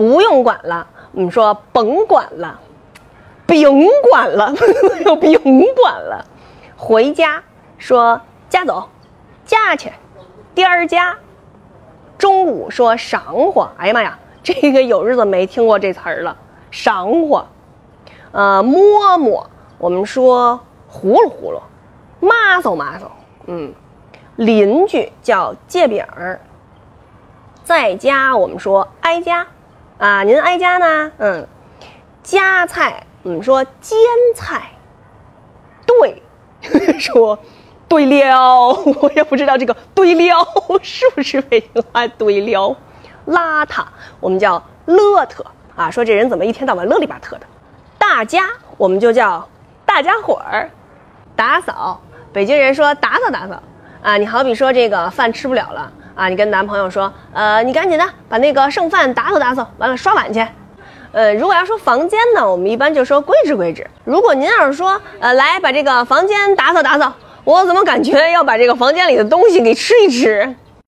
不用管了，我们说甭管了，甭管了，又甭管了。回家说家走，家去，颠儿家。中午说晌火，哎呀妈呀，这个有日子没听过这词儿了，晌火。呃，摸摸，我们说呼噜呼噜，麻嗖麻嗖，嗯，邻居叫借饼儿。在家我们说挨家，啊，您挨家呢？嗯，夹菜我们说煎菜。对，说对了，我也不知道这个对了 是不是北京话对了。邋遢我们叫邋遢啊，说这人怎么一天到晚邋里巴遢的。大家我们就叫大家伙儿。打扫，北京人说打扫打扫啊，你好比说这个饭吃不了了。啊，你跟男朋友说，呃，你赶紧的把那个剩饭打扫打扫，完了刷碗去。呃，如果要说房间呢，我们一般就说规置规置。如果您要是说，呃，来把这个房间打扫打扫，我怎么感觉要把这个房间里的东西给吃一吃？